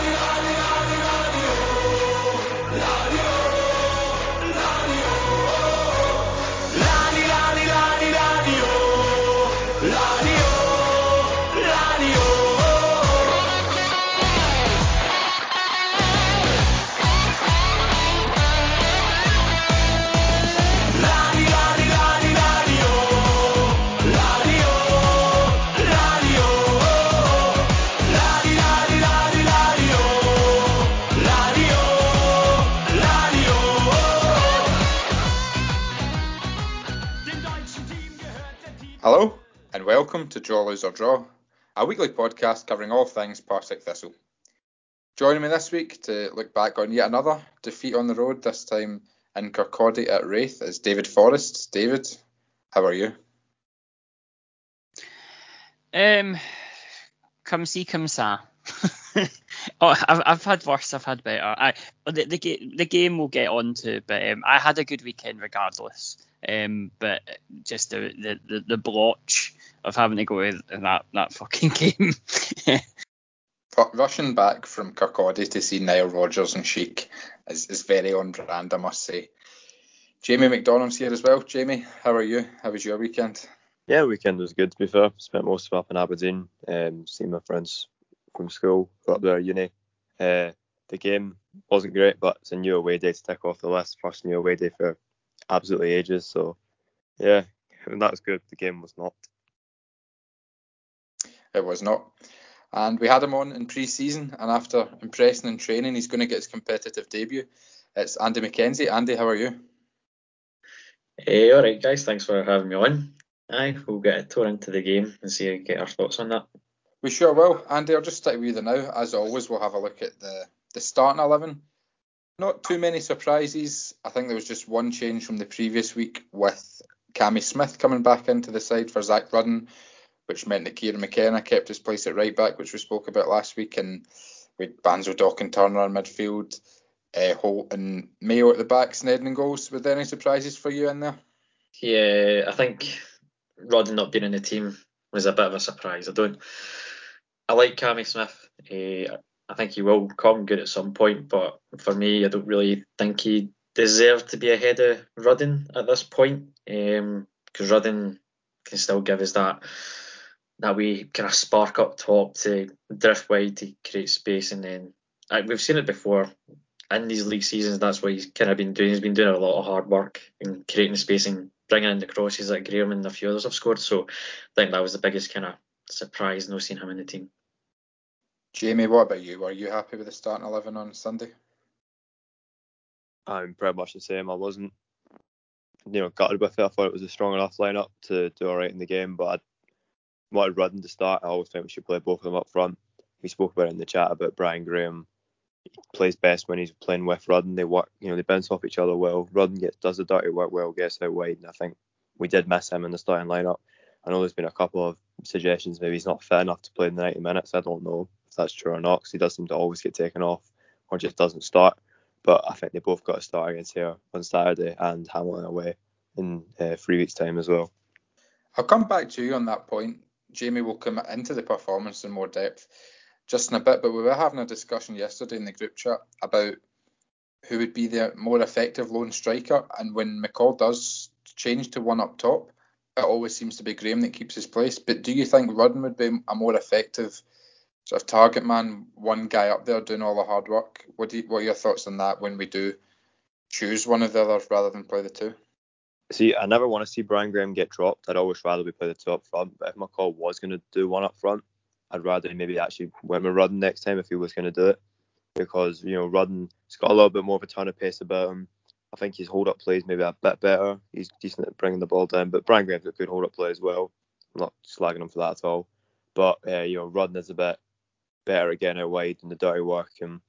Ali, Ali, Ali. Hello, and welcome to Draw, Lose or Draw, a weekly podcast covering all things Partick Thistle. Joining me this week to look back on yet another defeat on the road, this time in Kirkcaldy at Raith, is David Forrest. David, how are you? Um, come see, come sa. oh, I've, I've had worse. I've had better. I the the, the game we'll get on to, but um, I had a good weekend regardless. Um, but just the, the, the, the blotch of having to go in that, that fucking game. Rushing back from Kirkcaldy to see Nile Rodgers and Chic is, is very on brand, I must say. Jamie McDonald's here as well. Jamie, how are you? How was your weekend? Yeah, weekend was good to be fair. Spent most of it up in Aberdeen, um, seeing my friends from school, got up there uni. Uh, the game wasn't great, but it's a new away day to tick off the list. First new away day for absolutely ages. So yeah, that was good. The game was not. It was not. And we had him on in pre-season, and after impressing in training, he's going to get his competitive debut. It's Andy McKenzie. Andy, how are you? Hey, all right, guys. Thanks for having me on. Aye, we'll get a tour into the game and see get our thoughts on that. We sure will. Andy, I'll just stick with you now. As always, we'll have a look at the the starting eleven. Not too many surprises. I think there was just one change from the previous week with Cammy Smith coming back into the side for Zak Rudden, which meant that Kieran McKenna kept his place at right back, which we spoke about last week, and with Banzo, Dock and Turner in midfield, uh, Holt and Mayo at the back, Sneddon and goals. Were there any surprises for you in there? Yeah, I think Rudden not being in the team was a bit of a surprise. I don't. I like Cammy Smith. Uh, I think he will come good at some point, but for me, I don't really think he deserved to be ahead of Rudden at this point. Because um, Rudden can still give us that that wee kind of spark up top to drift wide to create space, and then we've seen it before in these league seasons. That's what he's kind of been doing. He's been doing a lot of hard work and creating space and bringing in the crosses that Graham and a few others have scored. So I think that was the biggest kind of surprise, no seeing him in the team. Jamie, what about you? Were you happy with the starting eleven on Sunday? I'm pretty much the same. I wasn't, you know, gutted with it. I thought it was a strong enough lineup to do all right in the game, but I wanted Rudden to start. I always think we should play both of them up front. We spoke about it in the chat about Brian Graham. He plays best when he's playing with Rudden. They work, you know, they bounce off each other well. Rudden gets does the dirty work well, gets out wide, and I think we did miss him in the starting lineup. I know there's been a couple of suggestions maybe he's not fit enough to play in the 90 minutes. I don't know if that's true or not because he does seem to always get taken off or just doesn't start. But I think they both got a start against Ayr on Saturday and Hamilton away in uh, three weeks' time as well. I'll come back to you on that point. Jamie will come into the performance in more depth just in a bit, but we were having a discussion yesterday in the group chat about who would be the more effective lone striker. And when McCall does change to one up top, it always seems to be Graham that keeps his place. But do you think Rudden would be a more effective sort of target man, one guy up there doing all the hard work? What you, what are your thoughts on that when we do choose one of the others rather than play the two? See, I never want to see Brian Graham get dropped. I'd always rather we play the two up front. But if McCall was going to do one up front, I'd rather maybe actually went with Rudden next time if he was going to do it. Because, you know, Rudden's got a little bit more of a ton of pace about him. I think his hold up plays maybe a bit better. He's decent at bringing the ball down, but Brian Graham's a good hold up play as well. I'm not slagging him for that at all. But uh, you know, Rudden is a bit better at getting out wide and the dirty work and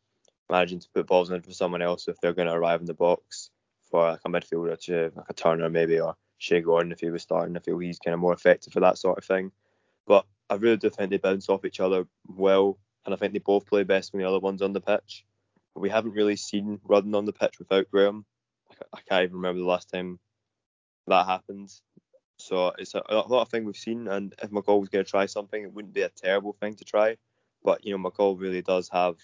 managing to put balls in for someone else if they're going to arrive in the box for like a midfielder to like a Turner maybe or Shea Gordon if he was starting. I feel he's kind of more effective for that sort of thing. But I really do think they bounce off each other well, and I think they both play best when the other one's on the pitch. But we haven't really seen Rudden on the pitch without Graham. I can't even remember the last time that happened. So it's a, a lot of thing we've seen, and if McCall was going to try something, it wouldn't be a terrible thing to try. But you know, McCall really does have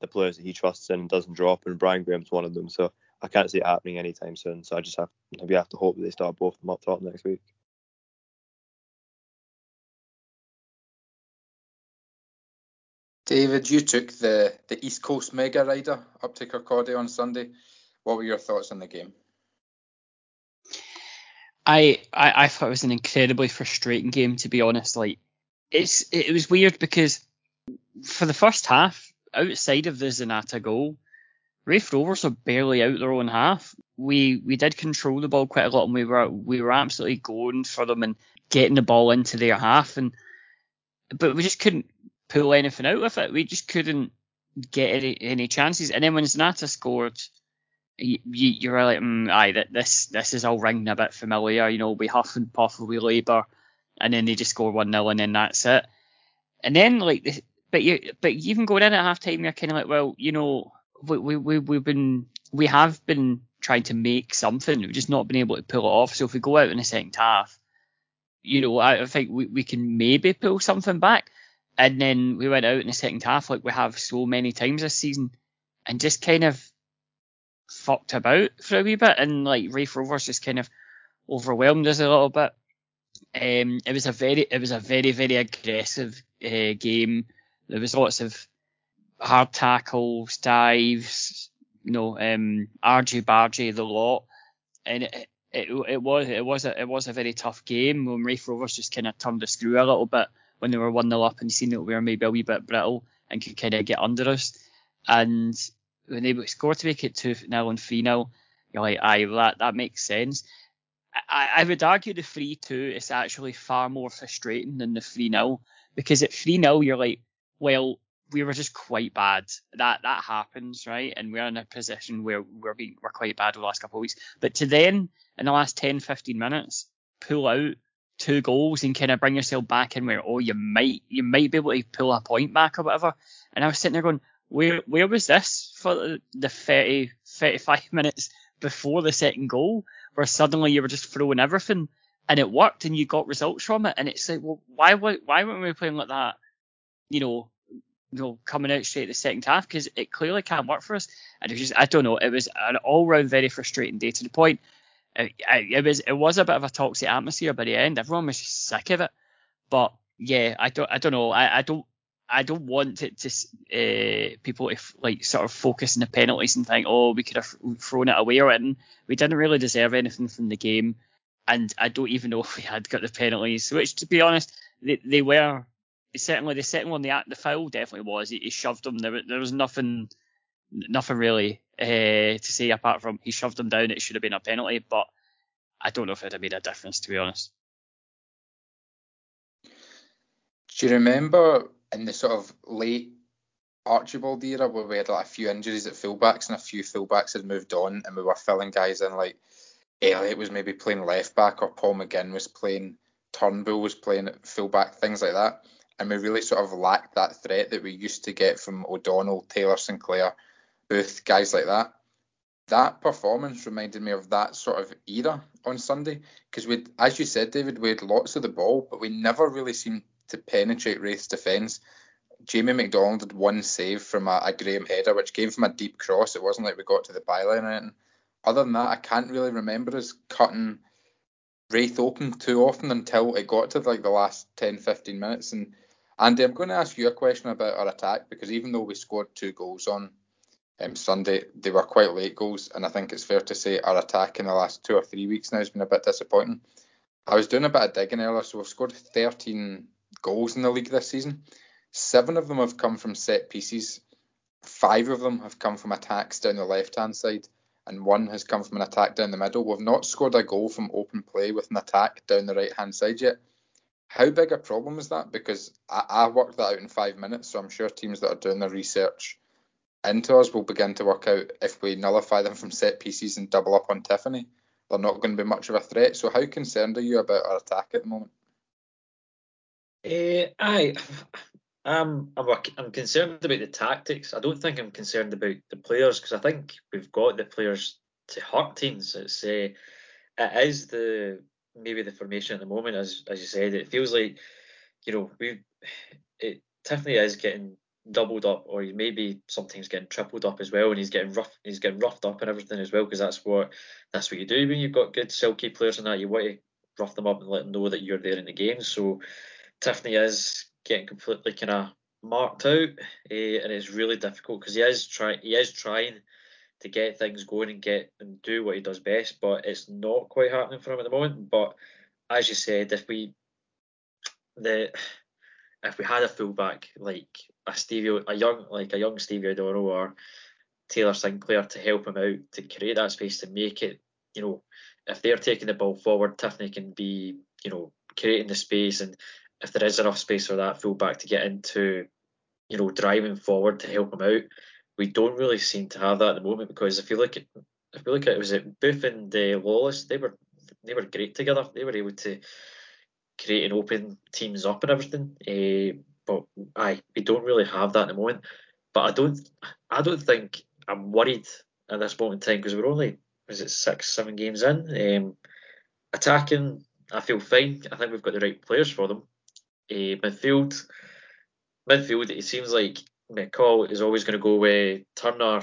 the players that he trusts in and doesn't drop, and Brian Graham's one of them. So I can't see it happening anytime soon. So I just have we have to hope that they start both of them up top next week. David, you took the, the East Coast Mega Rider up to Kirkcaldy on Sunday. What were your thoughts on the game? I, I I thought it was an incredibly frustrating game to be honest. Like it's it was weird because for the first half, outside of the Zanatta goal, Raith Rovers were barely out their own half. We we did control the ball quite a lot, and we were we were absolutely going for them and getting the ball into their half, and but we just couldn't pull anything out of it. We just couldn't get any, any chances. And then when Zanatta scored, you, you like, mm, aye, that this this is all ringing a bit familiar. You know, we huff and puff, we labour, and then they just score one 0 and then that's it. And then like, but you but even going in at half time, you're kind of like, well, you know, we we we we've been we have been trying to make something, we've just not been able to pull it off. So if we go out in the second half, you know, I, I think we, we can maybe pull something back. And then we went out in the second half like we have so many times this season and just kind of fucked about for a wee bit and like Raith Rovers just kind of overwhelmed us a little bit. Um, it was a very it was a very very aggressive uh, game. There was lots of hard tackles, dives, you know, um, argy bargy the lot, and it, it it was it was a it was a very tough game when Raith Rovers just kind of turned the screw a little bit when they were 1 0 up and seen that we were maybe a wee bit brittle and could kind of get under us. And when they scored to make it 2 0 and 3 0, you're like, aye, well, that, that makes sense. I, I would argue the 3 2 is actually far more frustrating than the 3 0 because at 3 0, you're like, well, we were just quite bad. That that happens, right? And we're in a position where we're being we're quite bad the last couple of weeks. But to then in the last 10, 15 minutes, pull out two goals and kind of bring yourself back in where oh you might you might be able to pull a point back or whatever. And I was sitting there going, where where was this for the 30 35 minutes before the second goal, where suddenly you were just throwing everything and it worked and you got results from it. And it's like, well, why why weren't we playing like that? You know, you know, coming out straight the second half because it clearly can't work for us. And it was just, I don't know, it was an all round very frustrating day to the point it, it was it was a bit of a toxic atmosphere by the end. Everyone was just sick of it. But yeah, I don't I don't know. I, I don't I don't want it to uh, people to like sort of focus on the penalties and think, oh, we could have thrown it away or anything. We didn't really deserve anything from the game, and I don't even know if we had got the penalties. Which, to be honest, they, they were certainly the second one. The the foul definitely was. He, he shoved them. There, there was nothing nothing really uh, to say apart from he shoved them down. It should have been a penalty, but I don't know if it'd have made a difference to be honest. Do you remember in the sort of late Archibald era where we had like a few injuries at fullbacks and a few fullbacks had moved on and we were filling guys in like Elliot was maybe playing left back or Paul McGinn was playing Turnbull was playing fullback, things like that. And we really sort of lacked that threat that we used to get from O'Donnell, Taylor Sinclair, Booth, guys like that. That performance reminded me of that sort of era on Sunday because we, as you said, David, we had lots of the ball, but we never really seemed to penetrate Raith's defence. Jamie MacDonald had one save from a, a, Graham header, which came from a deep cross. It wasn't like we got to the byline or anything. Other than that, I can't really remember us cutting Wraith open too often until it got to like the last 10, 15 minutes. And Andy, I'm going to ask you a question about our attack because even though we scored two goals on um, Sunday. They were quite late goals, and I think it's fair to say our attack in the last two or three weeks now has been a bit disappointing. I was doing a bit of digging earlier, so we've scored 13 goals in the league this season. Seven of them have come from set pieces. Five of them have come from attacks down the left hand side, and one has come from an attack down the middle. We've not scored a goal from open play with an attack down the right hand side yet. How big a problem is that? Because I, I worked that out in five minutes, so I'm sure teams that are doing the research into us will begin to work out if we nullify them from set pieces and double up on Tiffoney, They're not going to be much of a threat. So, how concerned are you about our attack at the moment? Uh, I, I'm, I'm, I'm concerned about the tactics. I don't think I'm concerned about the players because I think we've got the players to hurt teams. It's uh, it is the maybe the formation at the moment, as as you said. It feels like you know we it Tiffoney is getting doubled up, or maybe sometimes getting tripled up as well, and he's getting rough, he's getting roughed up and everything as well, because that's what that's what you do when you've got good silky players and that. You want to rough them up and let them know that you're there in the game. So Tiffoney is getting completely kind of marked out, eh, and it's really difficult because he is trying, he is trying to get things going and get and do what he does best, but it's not quite happening for him at the moment. But as you said, if we the if we had a fullback like a Stevie, a young like a young Stevie O'Donnell or Taylor Sinclair to help him out to create that space to make it, you know, if they're taking the ball forward, Tiffoney can be, you know, creating the space and if there is enough space for that fullback to get into, you know, driving forward to help him out, we don't really seem to have that at the moment because if you look at if you look at it was it Booth and uh, Lawless, they were they were great together. They were able to create and open teams up and everything. Uh, but I we don't really have that at the moment. But I don't I don't think I'm worried at this moment in time because we're only is it six seven games in. Um, attacking, I feel fine. I think we've got the right players for them. Uh, midfield, midfield. It seems like McCall is always going to go with Turner,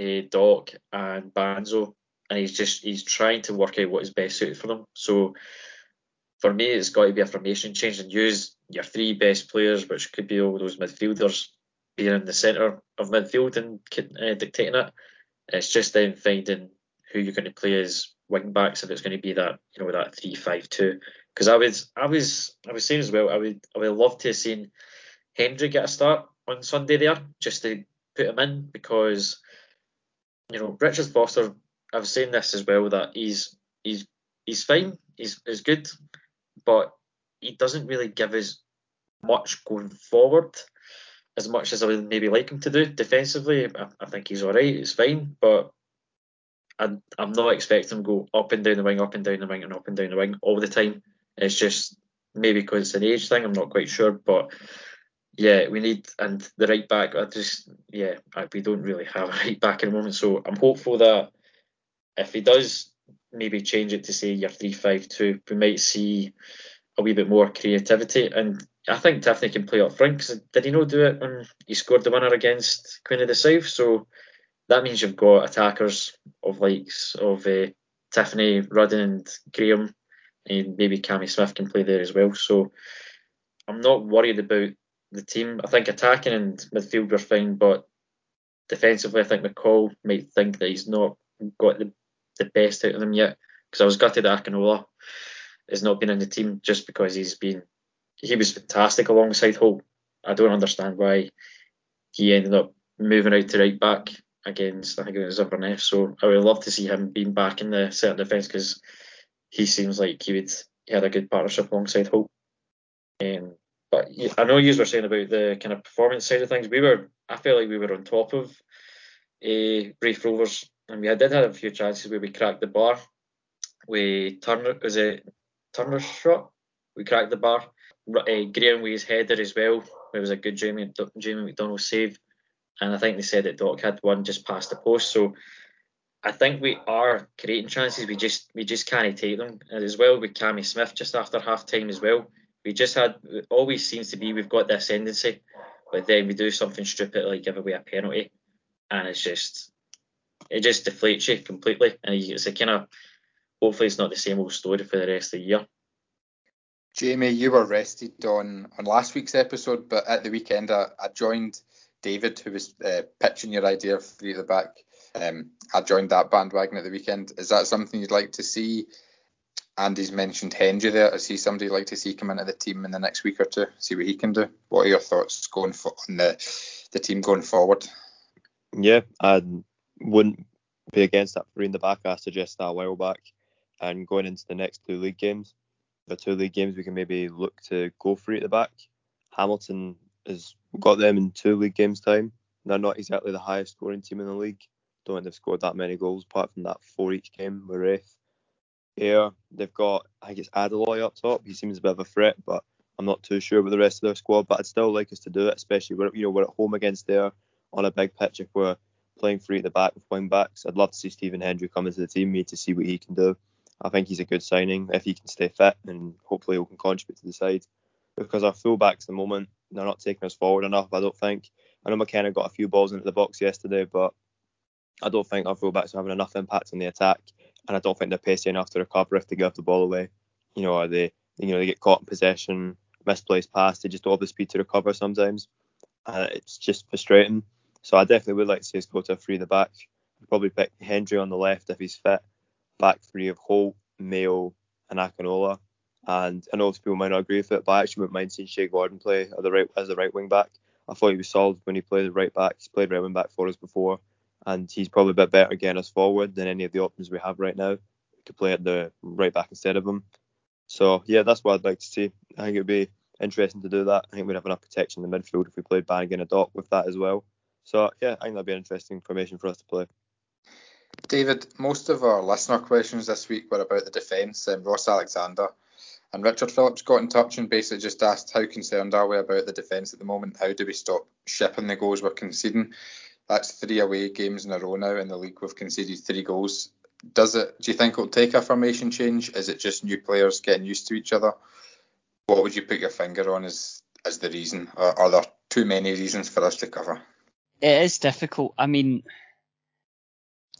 uh, Doc, and Banzo, and he's just he's trying to work out what is best suited for them. So for me, it's got to be a formation change and use your three best players, which could be all those midfielders, being in the centre of midfield and uh, dictating it. It's just then finding who you're going to play as wing backs if it's going to be that you know that three five two. Because I was I was I was saying as well I would I would love to have seen Hendry get a start on Sunday there just to put him in because you know Richard Foster I've seen this as well that he's he's he's fine he's he's good but he doesn't really give us much going forward as much as I would maybe like him to do defensively. I, I think he's all right, it's fine, but I, I'm not expecting him to go up and down the wing, up and down the wing, and up and down the wing all the time. It's just maybe because it's an age thing, I'm not quite sure, but yeah, we need and the right back. I just yeah, we don't really have a right back at the moment, so I'm hopeful that if he does maybe change it to say your three five two, we might see a wee bit more creativity. And I think Tiffoney can play up front because did he not do it when he scored the winner against Queen of the South? So that means you've got attackers of likes of uh, Tiffoney, Rudden, and Graham, and maybe Cammy Smith can play there as well. So I'm not worried about the team. I think attacking and midfield are fine, but defensively, I think McCall might think that he's not got the, the best out of them yet. Because I was gutted that Akinola has not been in the team just because he's been he was fantastic alongside Holt. I don't understand why he ended up moving out to right back against I think it was Inverness. So I would love to see him being back in the centre defence because he seems like he would he had a good partnership alongside. Um, but I know you were saying about the kind of performance side of things. We were I felt like we were on top of uh, Raith Rovers, and we did have a few chances where we cracked the bar. We Turner was it Turner's shot? We cracked the bar. Uh, Graham his header as well. It was a good Jamie Jamie McDonald save, and I think they said that Doc had one just past the post. So I think we are creating chances. We just we just can't take them. As well with Cammy Smith just after half time as well. We just had always seems to be we've got the ascendancy, but then we do something stupid like give away a penalty, and it's just it just deflates you completely. And it's a kind of hopefully it's not the same old story for the rest of the year. Jamie, you were rested on on last week's episode, but at the weekend I, I joined David, who was uh, pitching your idea of three at the back. Um, I joined that bandwagon at the weekend. Is that something you'd like to see? Andy's mentioned Hendry there. Is he somebody you'd like to see come into the team in the next week or two? See what he can do. What are your thoughts going for, on the the team going forward? Yeah, I wouldn't be against that three in the back. I suggest that a while back. And going into the next two league games, the two league games we can maybe look to go three at the back. Hamilton has got them in two league games time. They're not exactly the highest scoring team in the league. Don't think they've scored that many goals apart from that four each game with Raith. Ayr they've got I think it's Adeloye up top. He seems a bit of a threat, but I'm not too sure with the rest of their squad. But I'd still like us to do it, especially we're you know we're at home against there on a big pitch if we're playing three at the back with wing backs. I'd love to see Stephen Hendry come into the team, me to see what he can do. I think he's a good signing if he can stay fit and hopefully he can contribute to the side. Because our fullbacks at the moment, they're not taking us forward enough, I don't think. I know McKenna got a few balls into the box yesterday, but I don't think our fullbacks are having enough impact on the attack, and I don't think they're pacey enough to recover if they give the ball away. You know, or they you know they get caught in possession, misplaced pass, they just don't have the speed to recover sometimes. Uh, it's just frustrating. So I definitely would like to see us go to a three the back. I'd probably pick Hendry on the left if he's fit. Back three of Holt, Mayo, and Akinola. And I know people might not agree with it, but I actually wouldn't mind seeing Shea Gordon play as the right as the right wing back. I thought he was solid when he played as right back. He's played right wing back for us before, and he's probably a bit better getting us forward than any of the options we have right now. We could play at the right back instead of him. So yeah, that's what I'd like to see. I think it would be interesting to do that. I think we'd have enough protection in the midfield if we played Bannigan and Dock with that as well. So yeah, I think that'd be an interesting formation for us to play. David, most of our listener questions this week were about the defence. Um, Ross Alexander and Richard Phillips got in touch and basically just asked how concerned are we about the defence at the moment? How do we stop shipping the goals we're conceding? That's three away games in a row now in the league. We've conceded three goals. Does it? Do you think it'll take a formation change? Is it just new players getting used to each other? What would you put your finger on as as the reason? Or are there too many reasons for us to cover? It is difficult. I mean,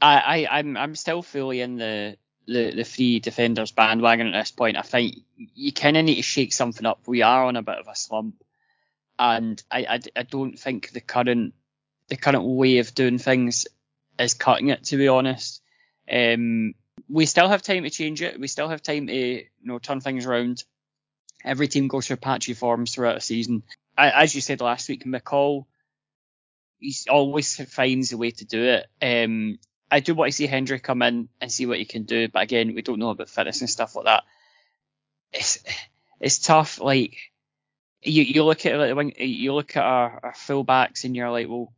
I, I I'm I'm still fully in the the, the three defenders bandwagon at this point. I think you kind of need to shake something up. We are on a bit of a slump, and I, I, I don't think the current the current way of doing things is cutting it. To be honest, um, we still have time to change it. We still have time to you know turn things around. Every team goes through patchy forms throughout a season. I, as you said last week, McCall, he always finds a way to do it. Um, I do want to see Hendry come in and see what he can do, but again, we don't know about fitness and stuff like that. It's it's tough. Like you you look at when you look at our, our fullbacks and you're like, well,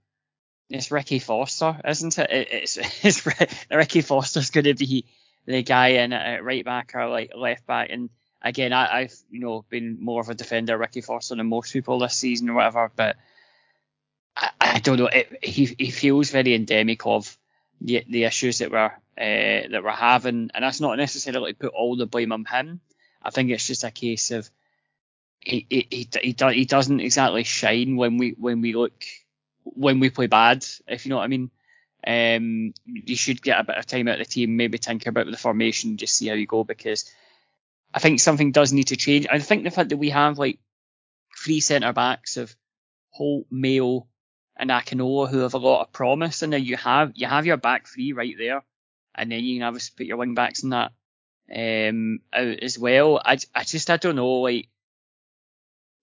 it's Ricky Foster, isn't it? it it's it's Ricky Foster's going to be the guy in at right back or like left back, and again, I, I've you know been more of a defender Ricky Foster than most people this season or whatever, but I, I don't know. It, he he feels very endemic of the, the issues that we're uh, that we're having, and that's not necessarily put all the blame on him. I think it's just a case of he he he, he, he doesn't exactly shine when we when we look when we play bad, if you know what I mean. Um, you should get a bit of time out of the team, maybe tinker about the formation, just see how you go, because I think something does need to change. I think the fact that we have like three centre backs of Holt, Mayo, and Akinola who have a lot of promise. And then you have you have your back three right there, and then you can obviously put your wing backs in that um, out as well. I, I just I don't know like.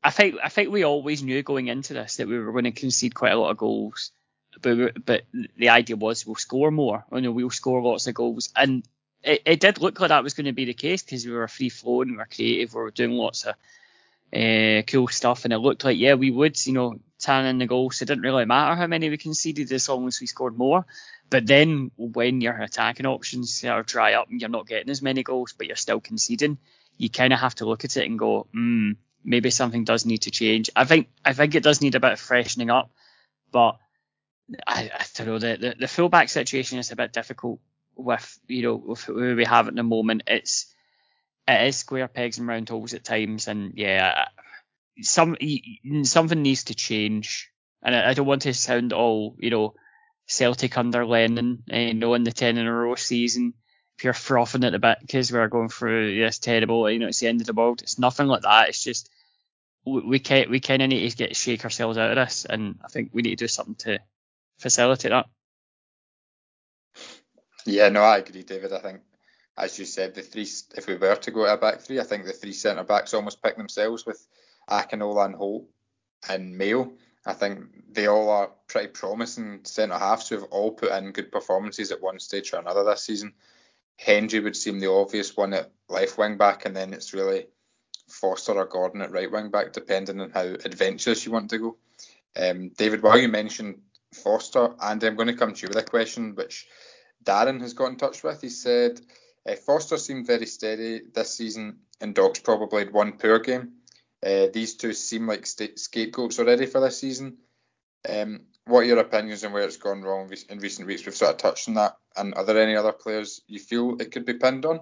I think I think we always knew going into this that we were going to concede quite a lot of goals, but but the idea was we'll score more. You know, we'll score lots of goals, and it, it did look like that was going to be the case because we were free flowing, we were creative, we were doing lots of uh, cool stuff, and it looked like yeah we would you know turn in the goals. It didn't really matter how many we conceded as long as we scored more. But then when your attacking options of dry up and you're not getting as many goals, but you're still conceding, you kind of have to look at it and go, hmm, maybe something does need to change. I think I think it does need a bit of freshening up, but I, I don't know the, the the fullback situation is a bit difficult with you know with who we have at the moment. It's it is square pegs and round holes at times, and yeah, some something needs to change, and I, I, don't want to sound all you know Celtic under Lennon, uh, you know, in the ten in a row season. You're frothing at the bit because we're going through this terrible, you know, it's the end of the world. It's nothing like that. It's just we we can we kind of need to get shake ourselves out of this, and I think we need to do something to facilitate that. Yeah, no, I agree, David. I think, as you said, the three, if we were to go to a back three, I think the three centre backs almost pick themselves with Akinola and Holt and Mayo. I think they all are pretty promising centre halves who have all put in good performances at one stage or another this season. Hendry would seem the obvious one at left wing back, and then it's really Foster or Gordon at right wing back, depending on how adventurous you want to go. Um, David, while you mentioned Foster, and I'm going to come to you with a question which Darren has got in touch with. He said uh, Foster seemed very steady this season, and Doc's probably had one poor game. Uh, these two seem like st- scapegoats already for this season. Um, what are your opinions on where it's gone wrong in recent weeks? We've sort of touched on that. And are there any other players you feel it could be pinned on?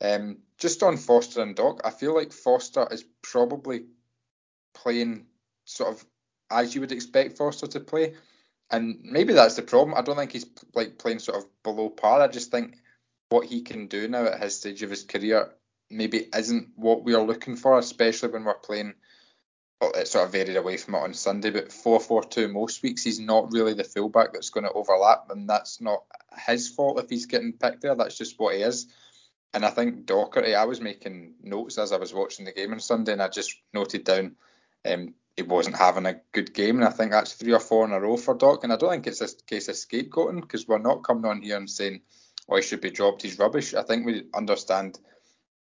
Um, just on Foster and Doc, I feel like Foster is probably playing sort of as you would expect Foster to play. And maybe that's the problem. I don't think he's like playing sort of below par. I just think what he can do now at his stage of his career maybe isn't what we are looking for, especially when we're playing. Well, it sort of varied away from it on Sunday, but 4 4 2 most weeks, he's not really the fullback that's going to overlap, and that's not his fault if he's getting picked there. That's just what he is. And I think Docherty, I was making notes as I was watching the game on Sunday, and I just noted down um, he wasn't having a good game, and I think that's three or four in a row for Doc. And I don't think it's a case of scapegoating because we're not coming on here and saying, "Oh, he should be dropped. He's rubbish." I think we understand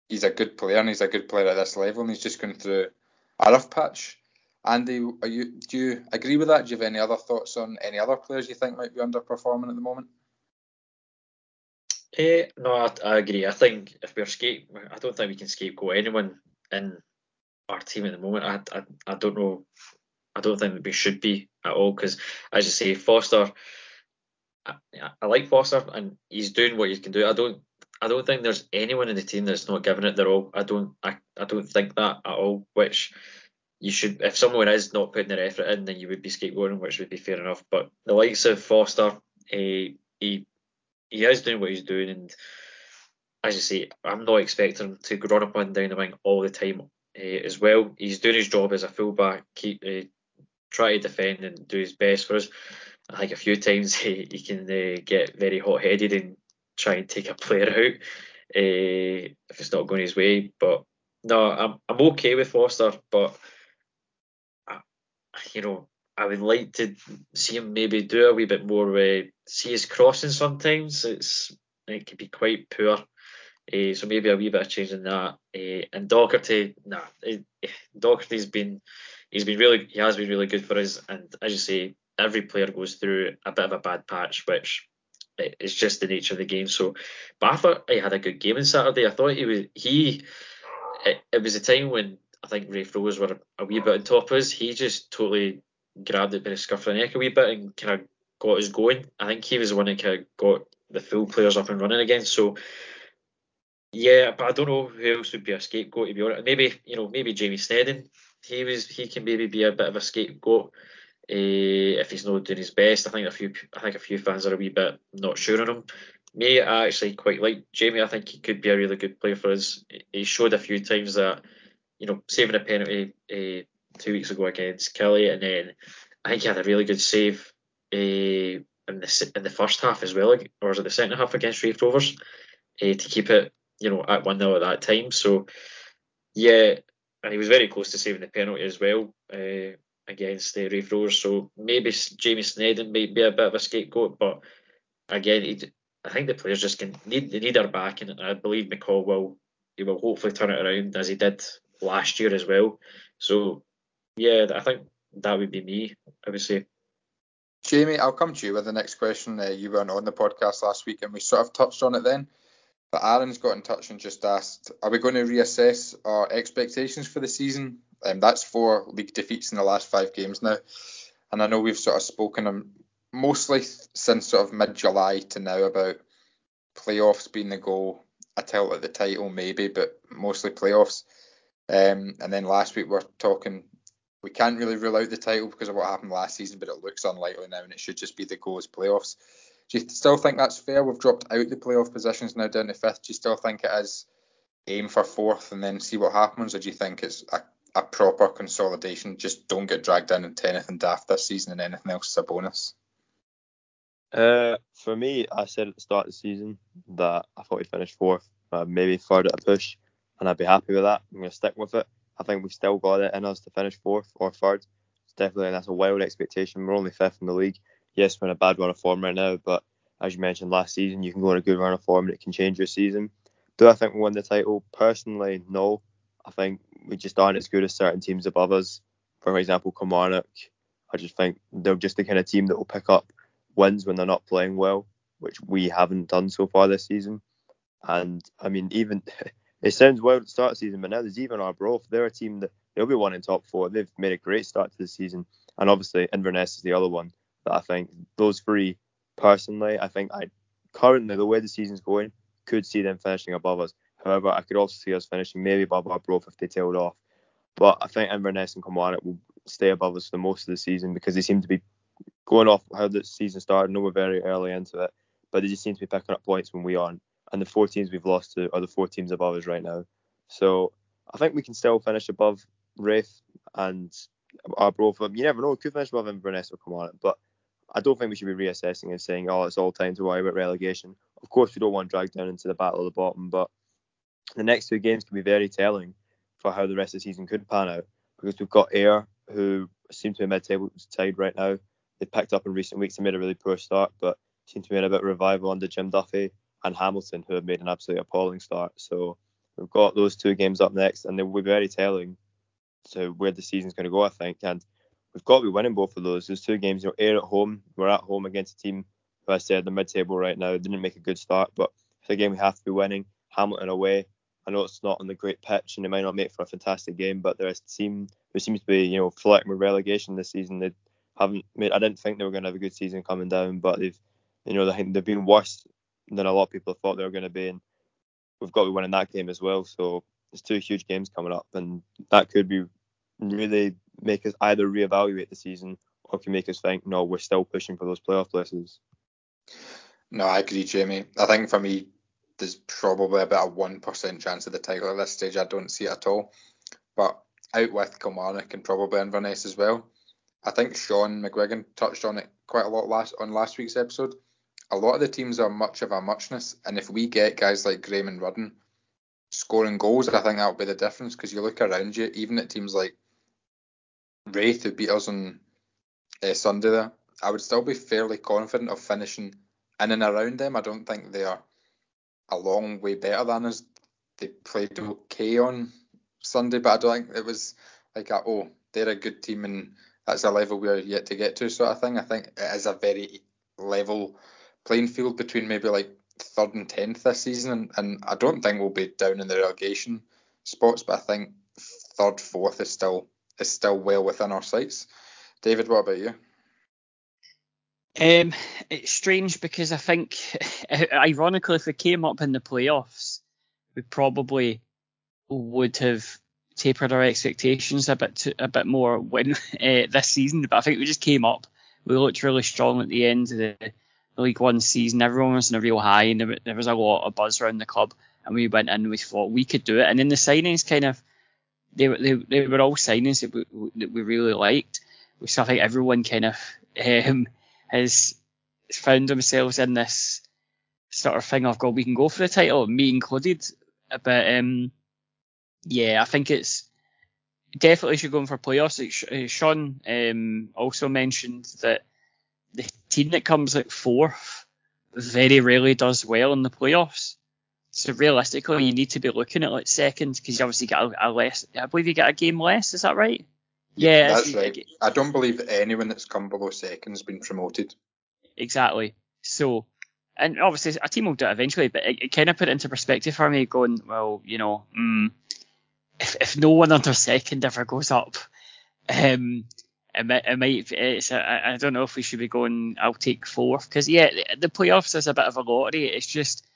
he's a good player and he's a good player at this level, and he's just going through a rough patch. Andy, you do you agree with that? Do you have any other thoughts on any other players you think might be underperforming at the moment? Uh, no, I, I, agree. I think if we're scape, I don't think we can scapegoat anyone in our team at the moment. I, I, I don't know. I don't think we should be at all because, as you say, Foster. I, I like Foster and he's doing what he can do. I don't. I don't think there's anyone in the team that's not giving it their all. I don't. I, I don't think that at all. Which you should. If someone is not putting their effort in, then you would be scapegoating, which would be fair enough. But the likes of Foster, uh, he he is doing what he's doing, and as you say, I'm not expecting him to run up and down the wing all the time uh, as well. He's doing his job as a fullback, keep uh, try to defend and do his best for us. I think a few times he, he can get very hot headed and try and take a player out if it's not going his way. But no, I'm I'm okay with Foster, but I, you know I would like to see him maybe do a wee bit more. Uh, see his crossing sometimes. It's it can be quite poor. Uh, so maybe a wee bit of change in that. Uh, and Docherty, nah, uh, Docherty's been he's been really he has been really good for us. And as you say, every player goes through a bit of a bad patch, which is just the nature of the game. So, but I thought he had a good game on Saturday. I thought he was he. It, it was a time when I think Raith Rovers were a wee bit on top of us. He just totally grabbed it by the scruff of the neck a wee bit and kind of got us going. I think he was the one that kind of got the full players up and running again. So yeah, but I don't know who else would be a scapegoat to be honest. Maybe you know, maybe Jamie Sneddon. He was he can maybe be a bit of a scapegoat uh, if he's not doing his best. I think a few I think a few fans are a wee bit not sure on him. Me, I actually quite like Jamie. I think he could be a really good player for us. He showed a few times that you know saving a penalty uh, two weeks ago against Killie, and then I think he had a really good save uh, in the in the first half as well, or was it the second half against Raith Rovers to keep it, you know, at one 0 at that time. So yeah, and he was very close to saving the penalty as well uh, against the Raith Rovers. So maybe Jamie Sneddon might be a bit of a scapegoat, but again, I think the players just can need they need our back, and I believe McCall will he will hopefully turn it around as he did last year as well. So yeah, I think that would be me. I would say. Jamie, I'll come to you with the next question. Uh, you weren't on the podcast last week, and we sort of touched on it then. But Aaron's got in touch and just asked, are we going to reassess our expectations for the season? Um, that's four league defeats in the last five games now, and I know we've sort of spoken um, mostly since sort of mid-July to now about playoffs being the goal. A tilt at the title maybe, but mostly playoffs. Um, and then last week we're talking we can't really rule out the title because of what happened last season, but it looks unlikely now, and it should just be the goal goals playoffs. Do you still think that's fair? We've dropped out the playoff positions now down to fifth. Do you still think it is aim for fourth and then see what happens, or do you think it's a, a proper consolidation? Just don't get dragged down into anything daft this season, and anything else is a bonus. Uh, for me, I said at the start of the season that I thought we finished fourth, uh, maybe third at a push, and I'd be happy with that. I'm going to stick with it. I think we've still got it in us to finish fourth or third. It's definitely that's a wild expectation. We're only fifth in the league. Yes, we're in a bad run of form right now, but as you mentioned last season, you can go on a good run of form and it can change your season. Do I think we win the title? Personally, no. I think we just aren't as good as certain teams above us. For example, Kilmarnock. I just think they're just the kind of team that will pick up wins when they're not playing well, which we haven't done so far this season. And I mean, even it sounds well at the start of the season, but now there's even our Arbroath. They're a team that they'll be one in top four. They've made a great start to the season, and obviously Inverness is the other one that I think those three personally, I think I currently the way the season's going could see them finishing above us. However, I could also see us finishing maybe above our Arbroath if they tailed off. But I think Inverness and Kilmarnock will stay above us for most of the season because they seem to be going off how the season started. I know we're very early into it, but they just seem to be picking up points when we aren't. And the four teams we've lost to are the four teams above us right now. So I think we can still finish above Raith and our Arbroath. You never know, we could finish above Inverness or it, but I don't think we should be reassessing and saying, oh, it's all time to worry about relegation. Of course, we don't want dragged down into the battle of the bottom, but the next two games can be very telling for how the rest of the season could pan out because we've got Ayr, who seem to be mid-table side right now. They picked up in recent weeks and made a really poor start, but seem to be in a bit of revival under Jim Duffy and Hamilton, who have made an absolutely appalling start. So we've got those two games up next, and they will be very telling to where the season's going to go, I think. And we've got to be winning both of those. Those two games, you know, at home, we're at home against a team who I said the mid-table right now didn't make a good start, but it's a game we have to be winning. Hamilton away, I know it's not on the great pitch and it might not make for a fantastic game, but there's a team who seems to be, you know, flirting with relegation this season. They haven't made. I didn't think they were going to have a good season coming down, but they've, you know, they, they've been worse than a lot of people thought they were going to be, and we've got to be winning that game as well. So there's two huge games coming up, and that could be really make us either reevaluate the season or can make us think, no, we're still pushing for those playoff places. No, I agree, Jamie. I think for me, there's probably about a one percent chance of the title at this stage. I don't see it at all. But out with Kilmarnock and probably Inverness as well. I think Sean McGuigan touched on it quite a lot last on last week's episode. A lot of the teams are much of a muchness, and if we get guys like Graham and Rudden scoring goals, I think that'll be the difference. Because you look around you, even at teams like Raith, who beat us on uh, Sunday, there, I would still be fairly confident of finishing in and around them. I don't think they are a long way better than us. They played okay on Sunday, but I don't think it was like a, oh they're a good team and that's a level we're yet to get to sort of thing. I think it is a very level playing field between maybe like third and tenth this season, and, and I don't think we'll be down in the relegation spots, but I think third, fourth is still is still well within our sights. David, what about you? Um, it's strange because I think, ironically, if we came up in the playoffs, we probably would have tapered our expectations a bit to, a bit more when uh, this season. But I think we just came up. We looked really strong at the end of the, League One season. Everyone was in a real high, and there, there was a lot of buzz around the club. And we went in, and we thought we could do it. And then the signings kind of they, they, they were all signings that we, that we really liked. So I think everyone kind of um, has found themselves in this sort of thing of, God, we can go for the title, me included. But um, yeah, I think it's definitely should go in for playoffs. Uh, Sean um, also mentioned that the team that comes like fourth very rarely does well in the playoffs. So realistically, you need to be looking at like second because you obviously get a, a, less. I believe you get a game less. Is that right? Yeah, that's right. I don't believe anyone that's come below second has been promoted. Exactly. So, and obviously a team will do it eventually, but it, it kind of put it into perspective for me, going, well, you know, mm, if if no one under second ever goes up, um, it might, it might it's a, I don't know if we should be going. I'll take fourth because yeah, the playoffs is a bit of a lottery. It's just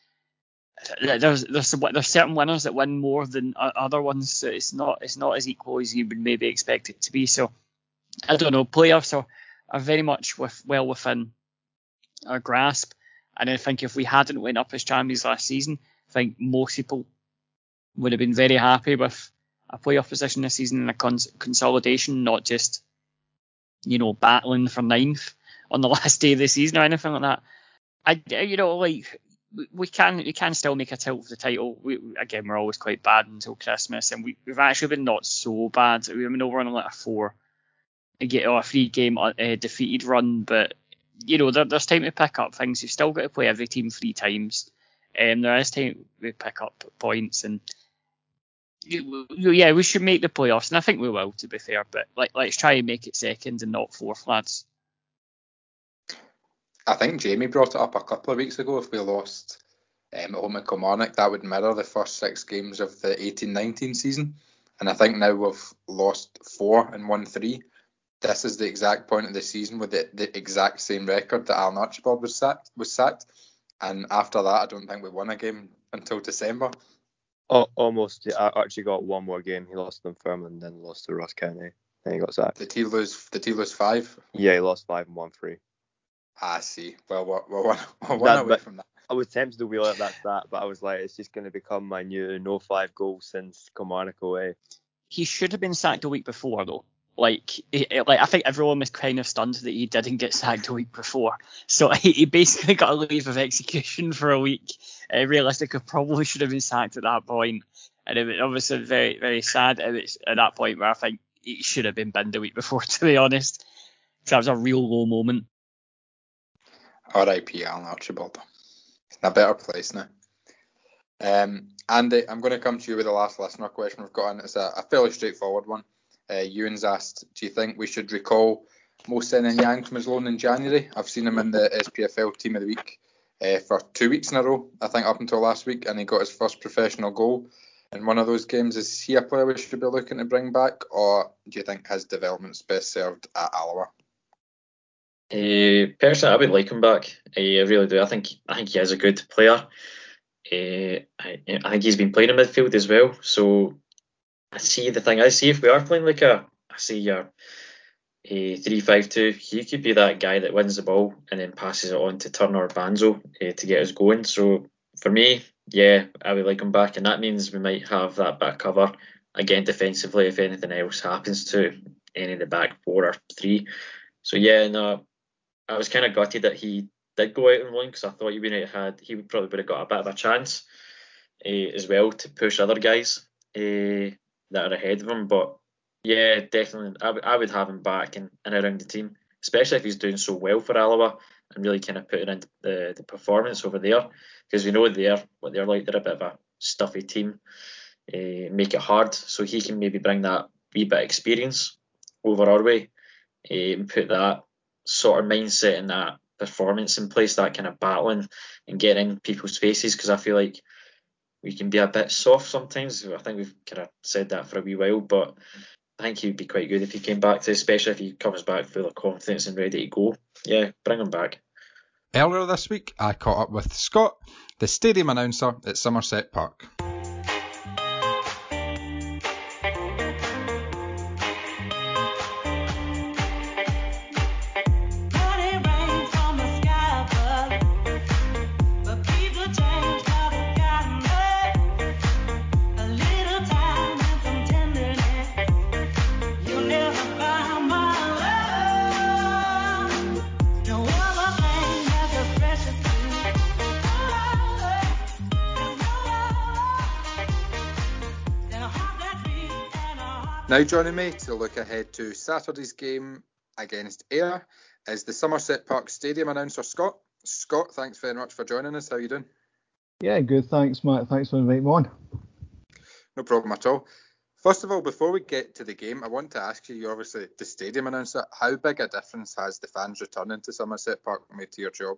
there's there's there's certain winners that win more than other ones. It's not it's not as equal as you would maybe expect it to be. So I don't know. Playoffs are, are very much with well within our grasp. And I think if we hadn't went up as champions last season, I think most people would have been very happy with a playoff position this season and a cons- consolidation, not just you know battling for ninth on the last day of the season or anything like that. I you know like we can we can still make a tilt for the title. We, again, we're always quite bad until Christmas, and we, have actually been not so bad. We've been over on like a four, get a three game uh, defeated run, but you know there, there's time to pick up things. You've still got to play every team three times, and um, there is time to pick up points, and yeah, we should make the playoffs, and I think we will, to be fair. But like, let's try and make it second and not fourth, lads. I think Jamie brought it up a couple of weeks ago. If we lost um, at home at Kilmarnock, that would mirror the first six games of the 18-19 season. And I think now we've lost four and won three. This is the exact point of the season with the, the exact same record that Alan Archibald was sacked. Was sacked. And after that, I don't think we won a game until December. Oh, almost. Yeah, Archie got one more game. He lost to Dunfermline and then lost to Ross County. Then he got sacked. Did he lose? Did he lose five? Yeah, he lost five and won three. I see. Well, we're, we're one, we're one That- away from that. I was tempted to wheel out that stat, but I was like, it's just going to become my new no five goals since Kilmarnock away. He should have been sacked a week before though. Like, he- like I think everyone was kind of stunned that he didn't get sacked a week before. So he, he basically got a leave of execution for a week. Uh, realistically, probably should have been sacked at that point. And it was obviously very, very sad. And it's at that point where I think he should have been binned a week before, to be honest. So that was a real low moment. R.I.P. Alan Archibald. In a better place now. Um, Andy, I'm going to come to you with the last listener question we've got on. It's a, a fairly straightforward one. Uh, Ewan's asked, do you think we should recall Mouhamed Niang from his loan in January? I've seen him in the SPFL Team of the Week uh, for two weeks in a row, I think up until last week, and he got his first professional goal in one of those games. Is he a player we should be looking to bring back, or do you think his development's best served at Alloa? Uh, personally, I would like him back. Uh, I really do. I think I think he is a good player. Uh, I, I think he's been playing in midfield as well. So I see the thing. I see if we are playing like a, I see a three-five-two. He could be that guy that wins the ball and then passes it on to Turner or Banzo to get us going. So for me, yeah, I would like him back, and that means we might have that back cover again defensively if anything else happens to any of the back four or three. So yeah, no, I was kind of gutted that he did go out on loan because I thought he would have had he would probably would have got a bit of a chance uh, as well to push other guys uh, that are ahead of him. But yeah, definitely, I, w- I would have him back and, and around the team, especially if he's doing so well for Alloa and really kind of putting in the, the performance over there because we know they're what they're like. They're a bit of a stuffy team, uh, make it hard so he can maybe bring that wee bit of experience over our way and put that sort of mindset and that performance in place, that kind of battling and getting in people's faces. Because I feel like we can be a bit soft sometimes. I think we've kind of said that for a wee while, but I think he'd be quite good if he came back to, especially if he comes back full of confidence and ready to go. Yeah, bring him back. Earlier this week, I caught up with Scott, the stadium announcer at Somerset Park. Now joining me to look ahead to Saturday's game against Ayr is the Somerset Park Stadium announcer Scott. Scott, thanks very much for joining us. How are you doing? Yeah, good. Thanks, Matt. Thanks for inviting me on. No problem at all. First of all, before we get to the game, I want to ask you, you're obviously the stadium announcer, how big a difference has the fans returning to Somerset Park made to your job?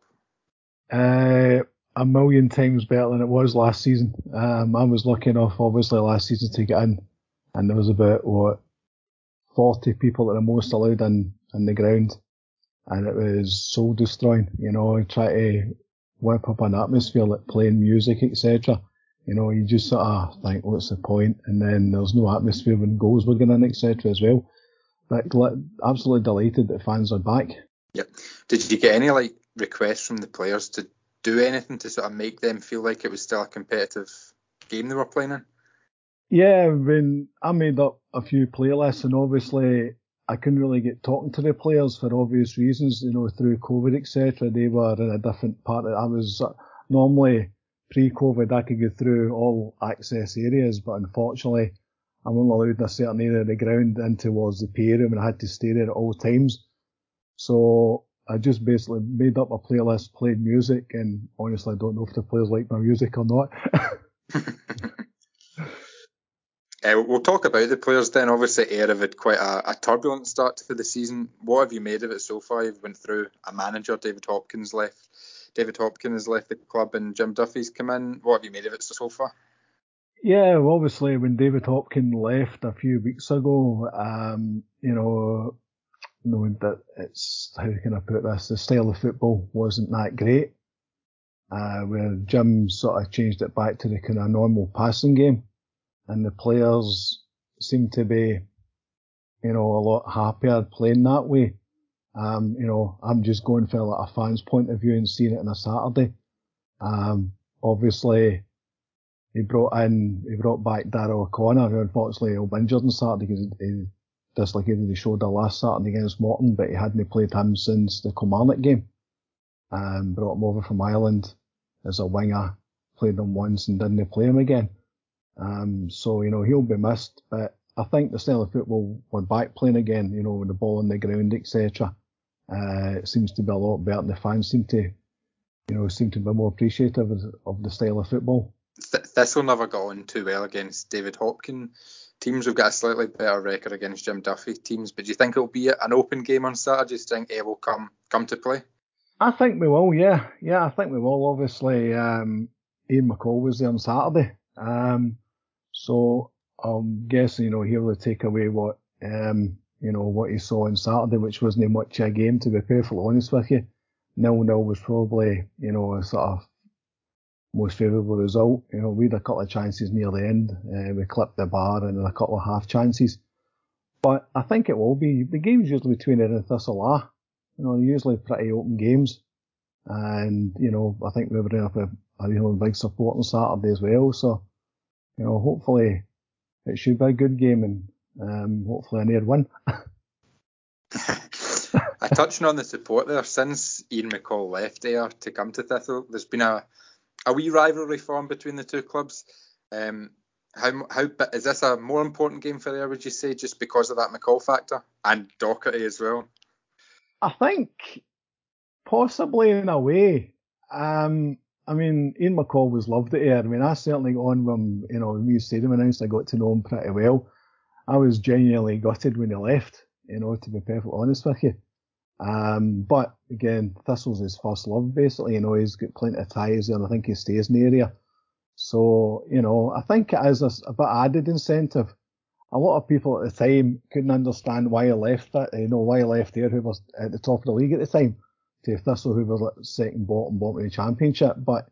Uh, a million times better than it was last season. Um, I was lucky enough, obviously, last season to get in, and there was about what 40 people at the most allowed in in the ground, and it was soul destroying. You know, try to whip up an atmosphere like playing music, etc. You know, you just sort of think, what's the point? And then there's no atmosphere when goals were going in, etc. as well. But absolutely delighted that fans are back. Yep. Did you get any like requests from the players to do anything to sort of make them feel like it was still a competitive game they were playing in? Yeah, when I made up a few playlists, and obviously I couldn't really get talking to the players for obvious reasons, you know, through COVID, etc. They were in a different part. Of, I was uh, normally pre-COVID, I could go through all access areas, but unfortunately, I'm only allowed in a certain area of the ground in towards the PA room, and I had to stay there at all times. So I just basically made up a playlist, played music, and honestly, I don't know if the players like my music or not. Uh, we'll talk about the players then. Obviously, Ayr have had quite a, a turbulent start to the season. What have you made of it so far? You've went through a manager, David Hopkins left. David Hopkins has left the club and Jim Duffy's come in. What have you made of it so far? Yeah, well, obviously when David Hopkins left a few weeks ago, um, you know, knowing that it's how can I put this, the style of football wasn't that great. Uh, where Jim sort of changed it back to the kind of normal passing game, and the players seem to be you know, a lot happier playing that way. Um, you know, I'm just going for like a fan's point of view and seeing it on a Saturday. Um, obviously, he brought in, he brought back Darrell O'Connor, who unfortunately was injured on Saturday because he, he dislocated his shoulder last Saturday against Morton, but he hadn't played him since the Kilmarnock game. Um, brought him over from Ireland as a winger, played him once and didn't play him again. Um, so, you know, he'll be missed, but I think the style of football we're back playing again, you know, with the ball on the ground, etc. Uh, it seems to be a lot better and the fans seem to, you know, seem to be more appreciative of, of the style of football. Th- Thistle never got on too well against David Hopkin teams. We've got a slightly better record against Jim Duffy teams, but do you think it'll be an open game on Saturday? Do you think it will come come to play? I think we will, yeah. Yeah, I think we will. Obviously, um, Ian McCall was there on Saturday. Um, so I'm guessing, you know, he'll take away what, um, you know, what he saw on Saturday, which wasn't much a game, to be perfectly honest with you. Nil nil was probably, you know, a sort of most favourable result. You know, we had a couple of chances near the end. Uh, we clipped the bar and then a couple of half chances. But I think it will be. The game's usually between it and Thistle are. You know, usually pretty open games. And, you know, I think we were up a, a big support on Saturday as well. So, you know, hopefully it should be a good game and um, hopefully a near win. I touching on the support there since Ian McCall left there to come to Thistle. There's been a a wee rivalry formed between the two clubs. Um, how how is this a more important game for there? Would you say just because of that McCall factor and Docherty as well? I think possibly in a way. Um, I mean, Ian McCall was loved at Ayr. I mean, I certainly on him, you know, when we stadium announced, I got to know him pretty well. I was genuinely gutted when he left, you know, to be perfectly honest with you. Um, but again, Thistle's his first love, basically. You know, he's got plenty of ties there, and I think he stays in the area. So, you know, I think it is a, a bit added incentive. A lot of people at the time couldn't understand why he left that, you know, why he left there, who was at the top of the league at the time, to Thistle, who was like second bottom, bottom of the championship. But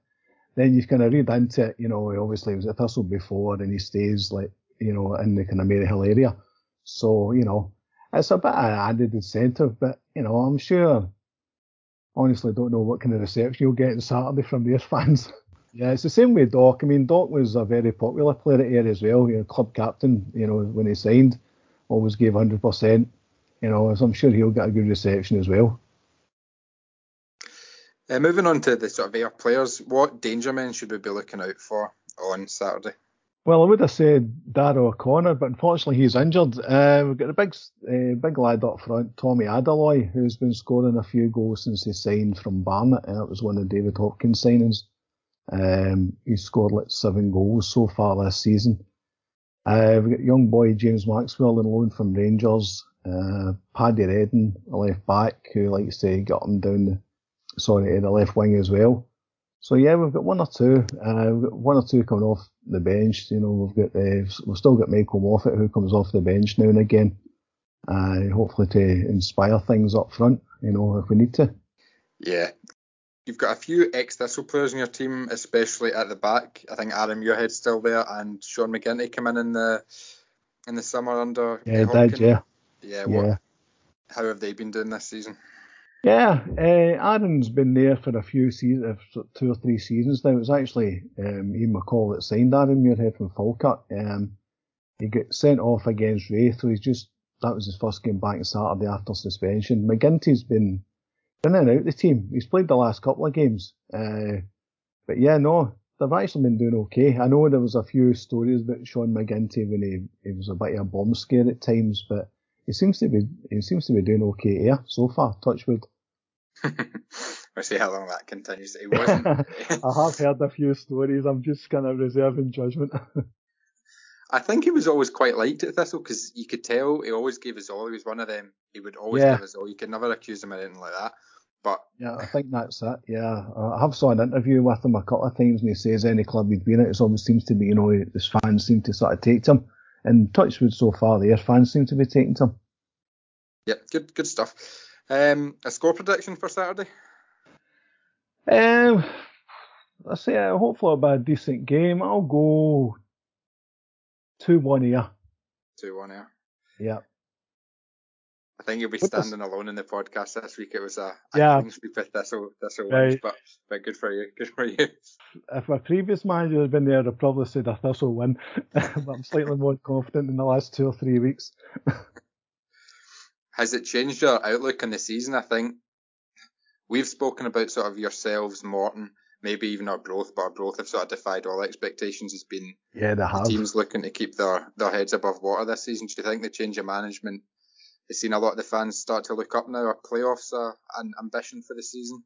then you kind of read into it, you know, he obviously was at Thistle before, and he stays like, you know, in the kind of Maryhill area. So, you know, it's a bit of added incentive, but you know, I'm sure. Honestly, don't know what kind of reception you'll get on Saturday from their fans. yeah, it's the same with Doc. I mean, Doc was a very popular player at as well. You know, club captain. You know, when he signed, always gave 100%. You know, so I'm sure he'll get a good reception as well. Uh, moving on to the sort of Ayr players, what danger men should we be looking out for on Saturday? Well, I would have said Darrell O'Connor, but unfortunately he's injured. Uh, we've got a big, uh, big lad up front, Tomi Adeloye, who's been scoring a few goals since he signed from Barnet. and that was one of David Hopkins' signings. Um, he's scored like seven goals so far this season. Uh, we've got young boy James Maxwell on loan from Rangers. Uh, Paddy Reading, a left back, who likes to get him down the, sorry, the left wing as well. So yeah, we've got one or two. Uh, we've got one or two coming off the bench. You know, we've got uh, we've still got Michael Moffat who comes off the bench now and again. Uh, hopefully to inspire things up front. You know, if we need to. Yeah. You've got a few ex Thistle players in your team, especially at the back. I think Adam Muirhead's still there, and Sean McGinty came in in the in the summer under. Yeah, did yeah. Yeah. What, Yeah. How have they been doing this season? Yeah, uh, Aaron's been there for a few seasons, two or three seasons now. It was actually um, Ian McCall that signed Aaron Muirhead from Falkirk. Um, he got sent off against Raith, so he's just that was his first game back Saturday after suspension. McGinty's been in and out the team. He's played the last couple of games, uh, but yeah, no, they've actually been doing okay. I know there was a few stories about Sean McGinty when he, he was a bit of a bomb scare at times, but he seems to be he seems to be doing okay here so far. Touchwood. We'll see how long that continues. He wasn't. I have heard a few stories. I'm just kind of reserving judgment. I think he was always quite liked at Thistle because you could tell he always gave us all. He was one of them. He would always Yeah. give us all. You could never accuse him of anything like that. But yeah, I think that's it. Yeah, I have saw an interview with him a couple of times, and he says any club he'd been at, it always seems to be, you know, his fans seem to sort of take to him. And Touchwood so far, their fans seem to be taking to him. yeah, good good stuff. Um, a score prediction for Saturday? Um, I say uh, hopefully it'll be a decent game. I'll go two one here. Two one here. Yeah. I think you'll be standing alone in the podcast this week. It was a, Yeah. sweep of Thistle, Thistle Right. but, but good for you. Good for you. If a previous manager had been there, I'd probably said a Thistle win. but I'm slightly more confident in the last two or three weeks. Has it changed your outlook on the season? I think we've spoken about sort of yourselves, Morton, maybe even Arbroath, but Arbroath have sort of defied all expectations. Has been Yeah, they the teams looking to keep their, their heads above water this season. Do you think the change of management has seen a lot of the fans start to look up now? Are playoffs uh, an ambition for the season?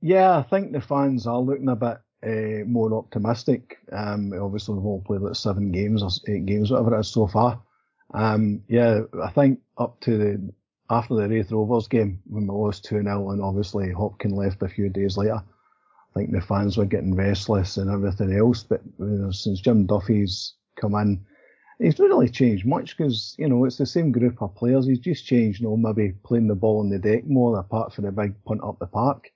Yeah, I think the fans are looking a bit uh, more optimistic. Um, obviously, we've all played like seven games or eight games, whatever it is so far. Um, yeah, I think up to the after the Raith Rovers game when we lost 2 0 and obviously Hopkin left a few days later, I think the fans were getting restless and everything else. But you know, since Jim Duffy's come in, he's not really changed much because you know it's the same group of players. He's just changed, you know, maybe playing the ball on the deck more apart from the big punt up the park.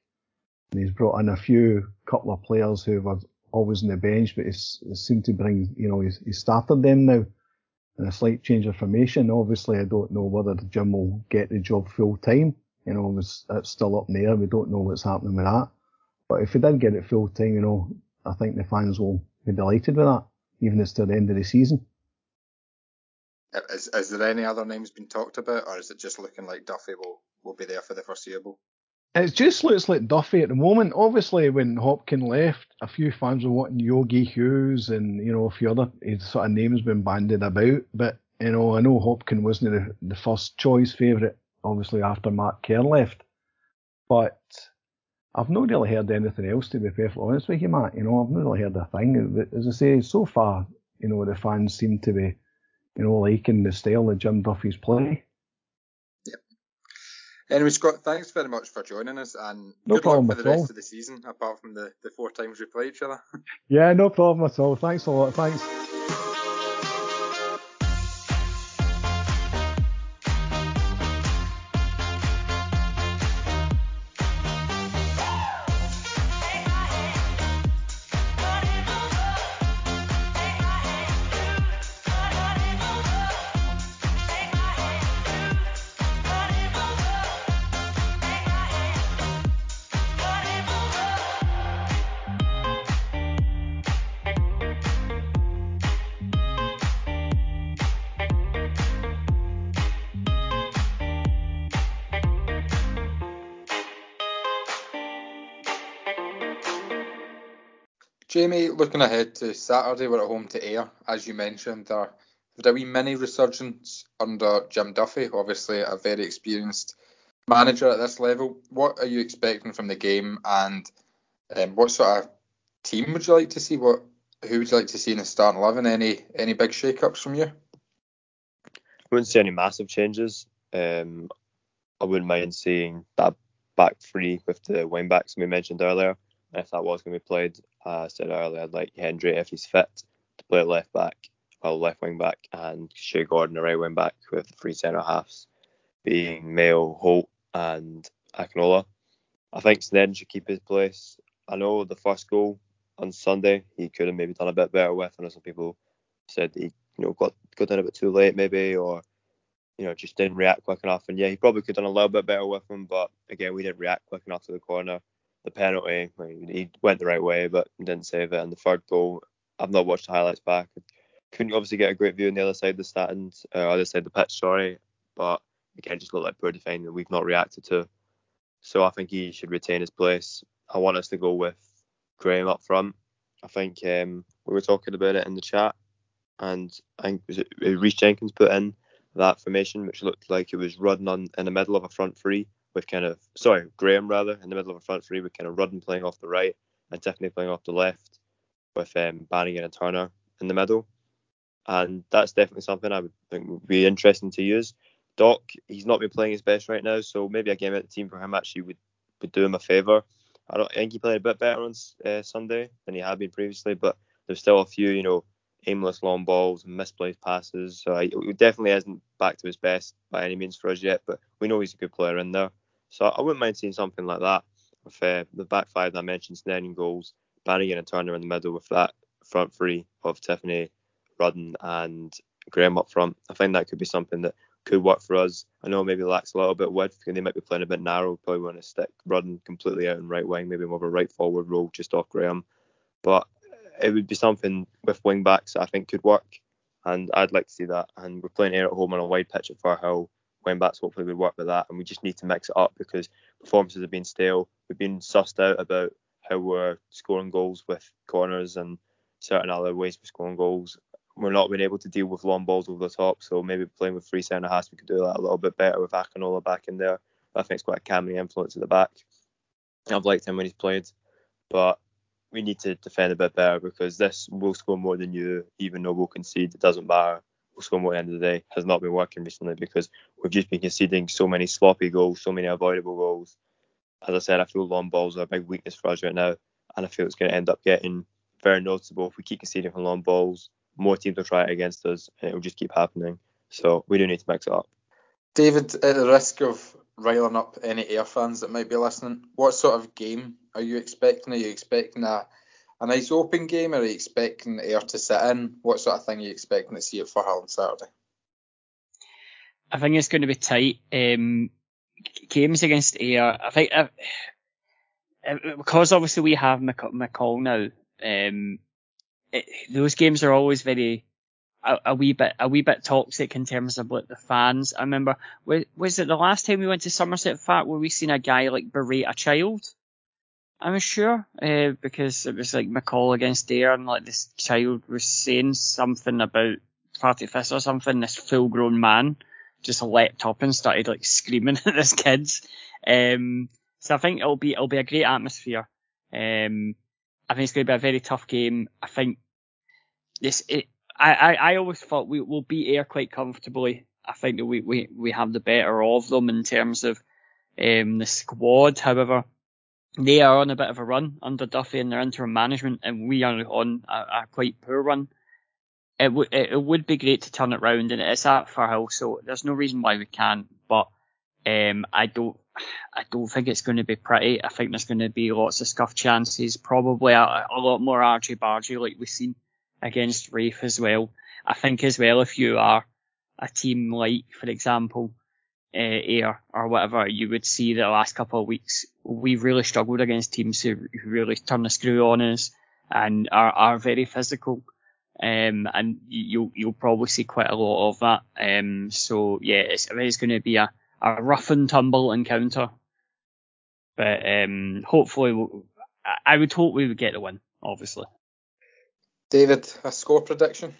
And he's brought in a few couple of players who were always on the bench, but he's, he seemed to bring, you know, he's, he's started them now. And a slight change of formation. Obviously, I don't know whether Jim will get the job full time. You know, it's, it's still up in the air. We don't know what's happening with that. But if he did get it full time, you know, I think the fans will be delighted with that, even as to the end of the season. Is, is there any other names been talked about, or is it just looking like Duffy will, will be there for the foreseeable? It just looks like Duffy at the moment. Obviously, when Hopkin left, a few fans were wanting Yogi Hughes and you know a few other his sort of names been bandied about. But you know, I know Hopkin wasn't the, the first choice favourite, obviously after Mark Kerr left. But I've not really heard anything else to be perfectly honest with you, Matt. You know, I've not really heard a thing. As I say, so far, you know, the fans seem to be, you know, liking the style of Jim Duffy's play. Anyway, Scott, thanks very much for joining us, and No good problem luck for the rest all. of the season, apart from the, the four times we play each other. Yeah, no problem at all. Thanks a lot. Thanks. Jamie, looking ahead to Saturday, we're at home to Ayr. As you mentioned, there had a wee mini resurgence under Jim Duffy, obviously a very experienced manager at this level. What are you expecting from the game, and um, what sort of team would you like to see? What who would you like to see in the starting eleven? Any any big shake-ups from you? I wouldn't see any massive changes. Um, I wouldn't mind seeing that back three with the wing backs we mentioned earlier. If that was going to be played, uh, I said earlier, I'd like Hendry, if he's fit, to play left back, well, left wing back, and Shea Gordon, the right wing back, with the three centre halves being Mayo, Holt, and Akinola. I think Sneddon should keep his place. I know the first goal on Sunday he could have maybe done a bit better with. I know some people said he you know got got in a bit too late maybe or you know just didn't react quick enough. And yeah, he probably could have done a little bit better with him, but again we didn't react quick enough to the corner. The penalty, he went the right way, but didn't save it. And the third goal, I've not watched the highlights back. Couldn't obviously get a great view on the other side of the stand, uh, other side of the pitch, sorry. But again, just looked like poor defending that we've not reacted to. So I think he should retain his place. I want us to go with Graham up front. I think um, we were talking about it in the chat, and I think was it uh, Reece Jenkins put in that formation, which looked like it was running on in the middle of a front three with kind of sorry Graham rather in the middle of a front three with kind of Rudden playing off the right and Tiffoney playing off the left with um, Bannigan and Turner in the middle, and that's definitely something I would think would be interesting to use. Doc, he's not been playing his best right now, so maybe a game at the team for him actually would, would do him a favour. I don't I think he played a bit better on uh, Sunday than he had been previously, but there's still a few, you know, aimless long balls and misplaced passes. So he definitely isn't back to his best by any means for us yet, but we know he's a good player in there. So I wouldn't mind seeing something like that with uh, the back five that I mentioned, Sneddon goals, Bannigan and Turner in the middle with that front three of Tiffoney, Rudden and Graham up front. I think that could be something that could work for us. I know maybe lacks a little bit of width and they might be playing a bit narrow. Probably want to stick Rudden completely out in right wing, maybe more of a right forward role just off Graham. But it would be something with wing backs I think could work, and I'd like to see that. And we're playing here at home on a wide pitch at Firhill. Wing backs hopefully would work with that, and we just need to mix it up because performances have been stale. We've been sussed out about how we're scoring goals with corners and certain other ways of scoring goals. We're not been able to deal with long balls over the top, so maybe playing with three centre halves, we could do that a little bit better with Akinola back in there. I think it's quite a Camry influence at the back. I've liked him when he's played, but we need to defend a bit better because this will score more than you, even though we'll concede. It doesn't matter. More at the end of the day. Has not been working recently because we've just been conceding so many sloppy goals, so many avoidable goals. As I said, I feel long balls are a big weakness for us right now, and I feel it's going to end up getting very noticeable if we keep conceding from long balls. More teams will try it against us, and it will just keep happening. So we do need to mix it up. David, at the risk of riling up any Ayr fans that might be listening, what sort of game are you expecting? Are you expecting a, a nice open game, or are you expecting Ayr to sit in? What sort of thing are you expecting to see at Firhill on Saturday? I think it's going to be tight. Um, games against Ayr, I think uh, uh, because obviously we have Mc- McCall now. Um, it, those games are always very a, a wee bit a wee bit toxic in terms of like the fans. I remember was, was it the last time we went to Somerset Fat where we seen a guy like berate a child? I'm sure uh, because it was like McCall against Ayr and like this child was saying something about party fist or something. This full grown man just leapt up and started like screaming at this kids. Um, so I think it'll be it'll be a great atmosphere. Um, I think it's going to be a very tough game. I think this it, I, I, I always thought we will beat Ayr quite comfortably. I think that we, we, we have the better of them in terms of um, the squad. However, they are on a bit of a run under Duffy and their interim management, and we are on a, a quite poor run. It would it, would be great to turn it round, and it is at Firhill, so there's no reason why we can't. But um, I don't I don't think it's going to be pretty. I think there's going to be lots of scuff chances, probably a, a lot more argy bargy like we've seen against Raith as well. I think as well if you are a team like, for example, uh, Ayr or whatever, you would see the last couple of weeks we've really struggled against teams who, who really turn the screw on us and are, are very physical. Um, and you'll you'll probably see quite a lot of that. Um, so yeah, it's, it's going to be a, a rough and tumble encounter, but um, hopefully we'll, I would hope we would get the win, obviously. David, a score prediction?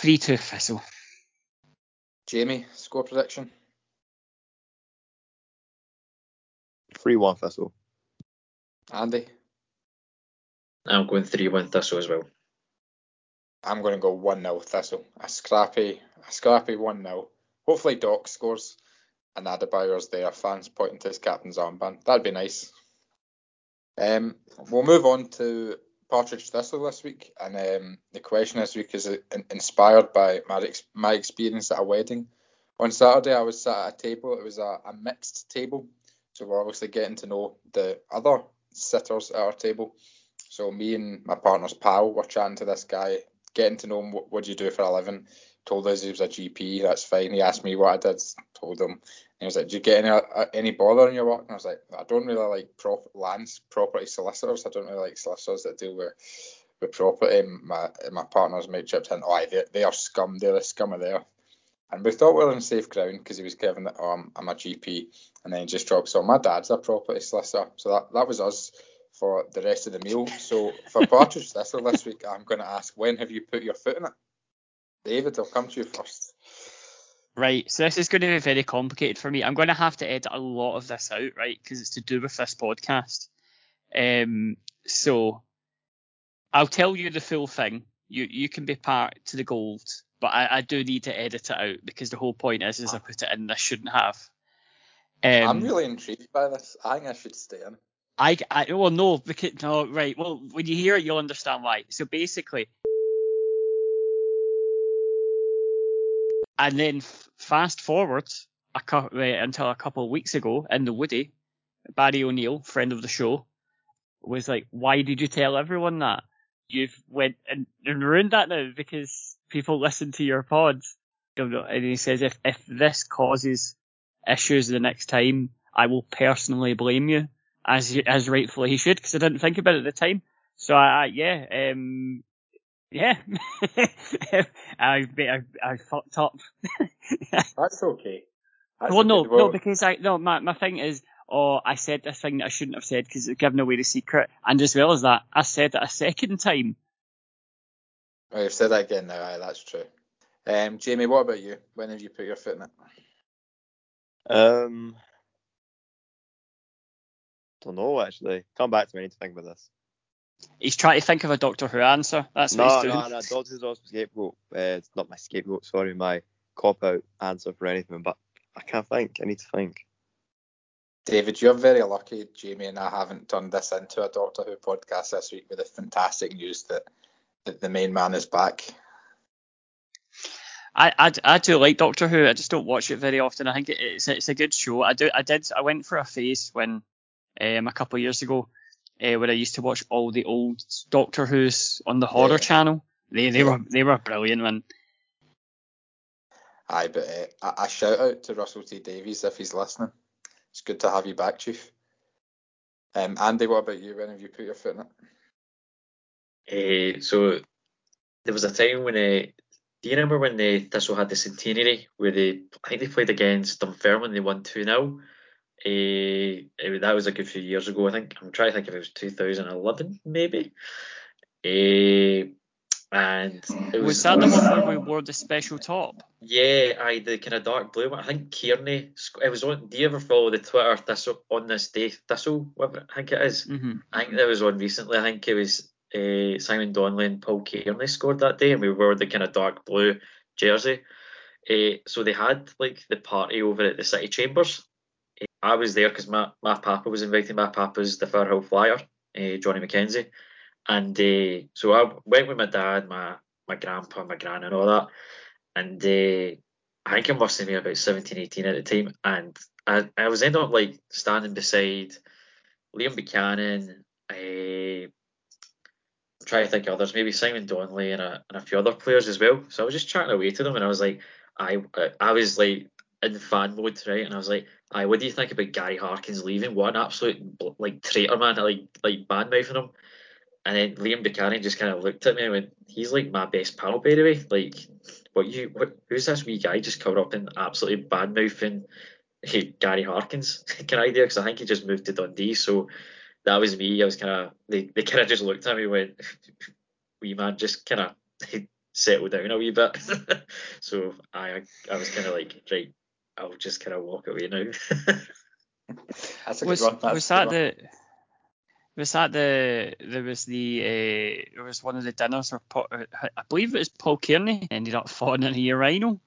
3 2 Thistle. Jamie, score prediction? 3 1 Thistle. Andy? I'm going 3 1 Thistle as well. I'm going to go 1 0 Thistle. A scrappy, a scrappy 1 0. Hopefully Doc scores and Adebayor's there, fans pointing to his captain's armband. That'd be nice. Um, we'll move on to Partridge Thistle this week, and um, the question this week is in- inspired by my, ex- my experience at a wedding. On Saturday, I was sat at a table. It was a, a mixed table, so we're obviously getting to know the other sitters at our table. So me and my partner's pal were chatting to this guy, getting to know him. What, what do you do for a living? Told us he was a GP. That's fine. He asked me what I did. Told him. And he was like, "Do you get any uh, any bother in your work?" And I was like, "I don't really like prop- lands property solicitors. I don't really like solicitors that deal with with property." And my my partner's mate chipped in, "Oh, aye, they, they are scum. They're the scum of there." And we thought we were on safe ground because he was giving it, oh, I'm, I'm a GP, and then he just drops, "Oh, my dad's a property solicitor." So that that was us for the rest of the meal. So for Partridge Thistle this week, I'm going to ask, when have you put your foot in it? David, I'll come to you first. Right, so this is going to be very complicated for me. I'm going to have to edit a lot of this out, right, because it's to do with this podcast. Um, so I'll tell you the full thing. You you can be part to the gold, but I, I do need to edit it out because the whole point is is I put it in. I shouldn't have. Um, I'm really intrigued by this. I think I should stay in. I, I well no because no right well when you hear it you'll understand why. So basically, and then f- fast forward a cou- right, until a couple of weeks ago in the Woody, Barry O'Neill, friend of the show, was like, "Why did you tell everyone that? You've went and, and ruined that now because people listen to your pods. And he says, if, if this causes issues the next time, I will personally blame you, as as rightfully he should, because I didn't think about it at the time. So I, I yeah, um, yeah, I, I I fucked up. That's okay. That's well, no, okay. no, because I no, my my thing is, oh, I said this thing that I shouldn't have said because it's giving away the secret, and as well as that, I said it a second time. Oh, you've said that again now. Aye, that's true. Um, Jamie, what about you? When have you put your foot in it? Um, don't know actually. Come back to me. I need to think about this. He's trying to think of a Doctor Who answer. That's what he's doing. no, no. Doctor Who's also scapegoat. Uh, it's not my scapegoat. Sorry, my cop out answer for anything. But I can't think. I need to think. David, you're very lucky. Jamie and I haven't turned this into a Doctor Who podcast this week with the fantastic news that, that the main man is back. I, I, I do like Doctor Who. I just don't watch it very often. I think it, it's it's a good show. I do I did I went for a phase when um a couple of years ago uh, where I used to watch all the old Doctor Who's on the horror Yeah. channel. They they were they were brilliant, man. Aye, but uh, a, a shout out to Russell T Davies if he's listening. It's good to have you back, Chief. Um, Andy, what about you? When have you put your foot in it? Uh, so there was a time when uh, do you remember when they Thistle had the centenary where they I think they played against Dunfermline they won two 0 uh, that was a good few years ago I think I'm trying to think if it was 2011 maybe uh, and it was, Was that the one where we wore the special top? yeah I the kind of dark blue one I think Kearney it was on do you ever follow the Twitter Thistle on this day Thistle whatever I think it is hmm I think that was on recently. I think it was uh, Simon Donnelly and Paul Kearney scored that day, and we wore the kind of dark blue jersey. Uh, so they had like the party over at the City Chambers. I was there because my, my papa was inviting. My papa's the Firhill Flyer, uh, Johnny McKenzie, and uh, so I went with my dad, my my grandpa, my gran, and all that. And uh, I think I must have been about 17, 18 at the time, and I, I was ended up like standing beside Liam Buchanan. Uh, I'm trying to think of others, maybe Simon Donnelly and a, and a few other players as well. So I was just chatting away to them, and I was like, I I was like in fan mode, right? And I was like, "Aye, what do you think about Gary Harkins leaving? What an absolute like traitor, man! Like like bad mouthing him." And then Liam Buchanan just kind of looked at me and went, "He's like my best pal, by the way. Like, what you what? Who's this wee guy just covered up in absolutely bad mouthing hey, Gary Harkins? Can I do? Because I think he just moved to Dundee, so." that was me. I was kind of they, they kind of just looked at me and went, "Wee man, just kind of settle down a wee bit." so I I was kind of like, right, I'll just kind of walk away now. That's a Was good one. That's was that one. the was that the there was the uh, there was one of the dinners where Paul, uh, I believe it was Paul Kearney ended up falling in a urinal.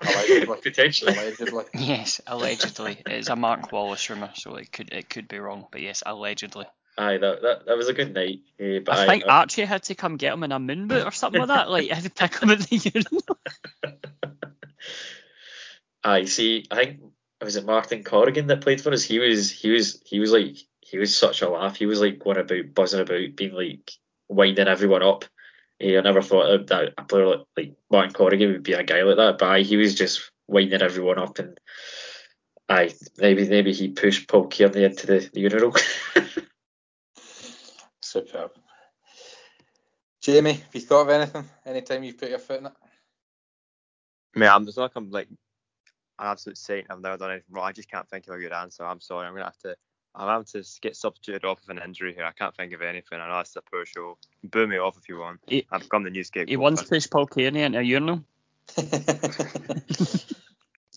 Allegedly. Potentially. Allegedly. Yes, allegedly. it's a Mark Wallace rumor, so it could it could be wrong, but yes, allegedly. Aye, that, that that was a good night. eh, but I aye, think I- Archie had to come get him in a moon boot or something like that. Like I had to pick him at the urinal. I see. I think it was it Martin Corrigan that played for us. He was he was he was like he was such a laugh. He was like going about buzzing about, being like winding everyone up. Eh, I never thought that a player like, like Martin Corrigan would be a guy like that, but aye, he was just winding everyone up and. Aye, maybe maybe he pushed Paul Kearney into the, the urinal. Superb. Jamie, have you thought of anything? Anytime you've put your foot in it? Mate, I'm just like I'm like an absolute saint. I've never done anything wrong. I just can't think of a good answer. I'm sorry. I'm gonna have to. I'm gonna get substituted off of an injury here. I can't think of anything. I know it's a poor show. Boo me off if you want. He- I've become the new scapegoat. He once pushed Paul Kearney into a urinal.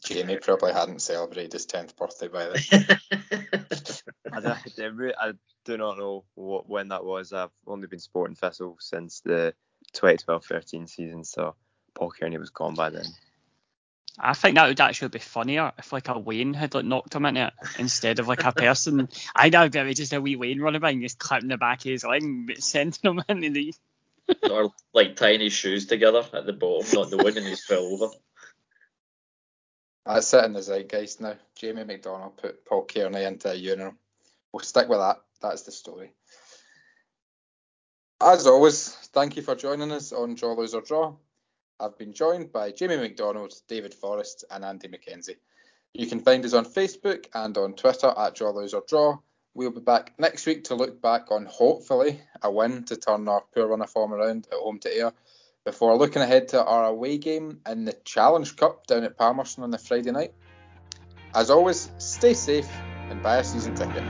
Jamie probably hadn't celebrated his 10th birthday by then. I, don't- I re- I do not know what, when that was. I've only been sporting Thistle since the 2012-13 season, so Paul Kearney was gone by then. I think that would actually be funnier if like a Wayne had like knocked him into it instead of like a person. I know it'd be just a wee Wayne running by and just clipping the back of his leg and sending him into the. or like tying his shoes together at the bottom, not the one, and he's fell over. That's it in the zeitgeist now. Jamie MacDonald put Paul Kearney into a urinal. We'll stick with that. That's the story. As always, thank you for joining us on Draw, Lose or Draw. I've been joined by Jamie MacDonald, David Forrest, and Andy McKenzie. You can find us on Facebook and on Twitter at Draw Lose or Draw. We'll be back next week to look back on hopefully a win to turn our poor run of form around at home to Ayr before looking ahead to our away game in the Challenge Cup down at Palmerston on the Friday night. As always, stay safe and buy a season ticket.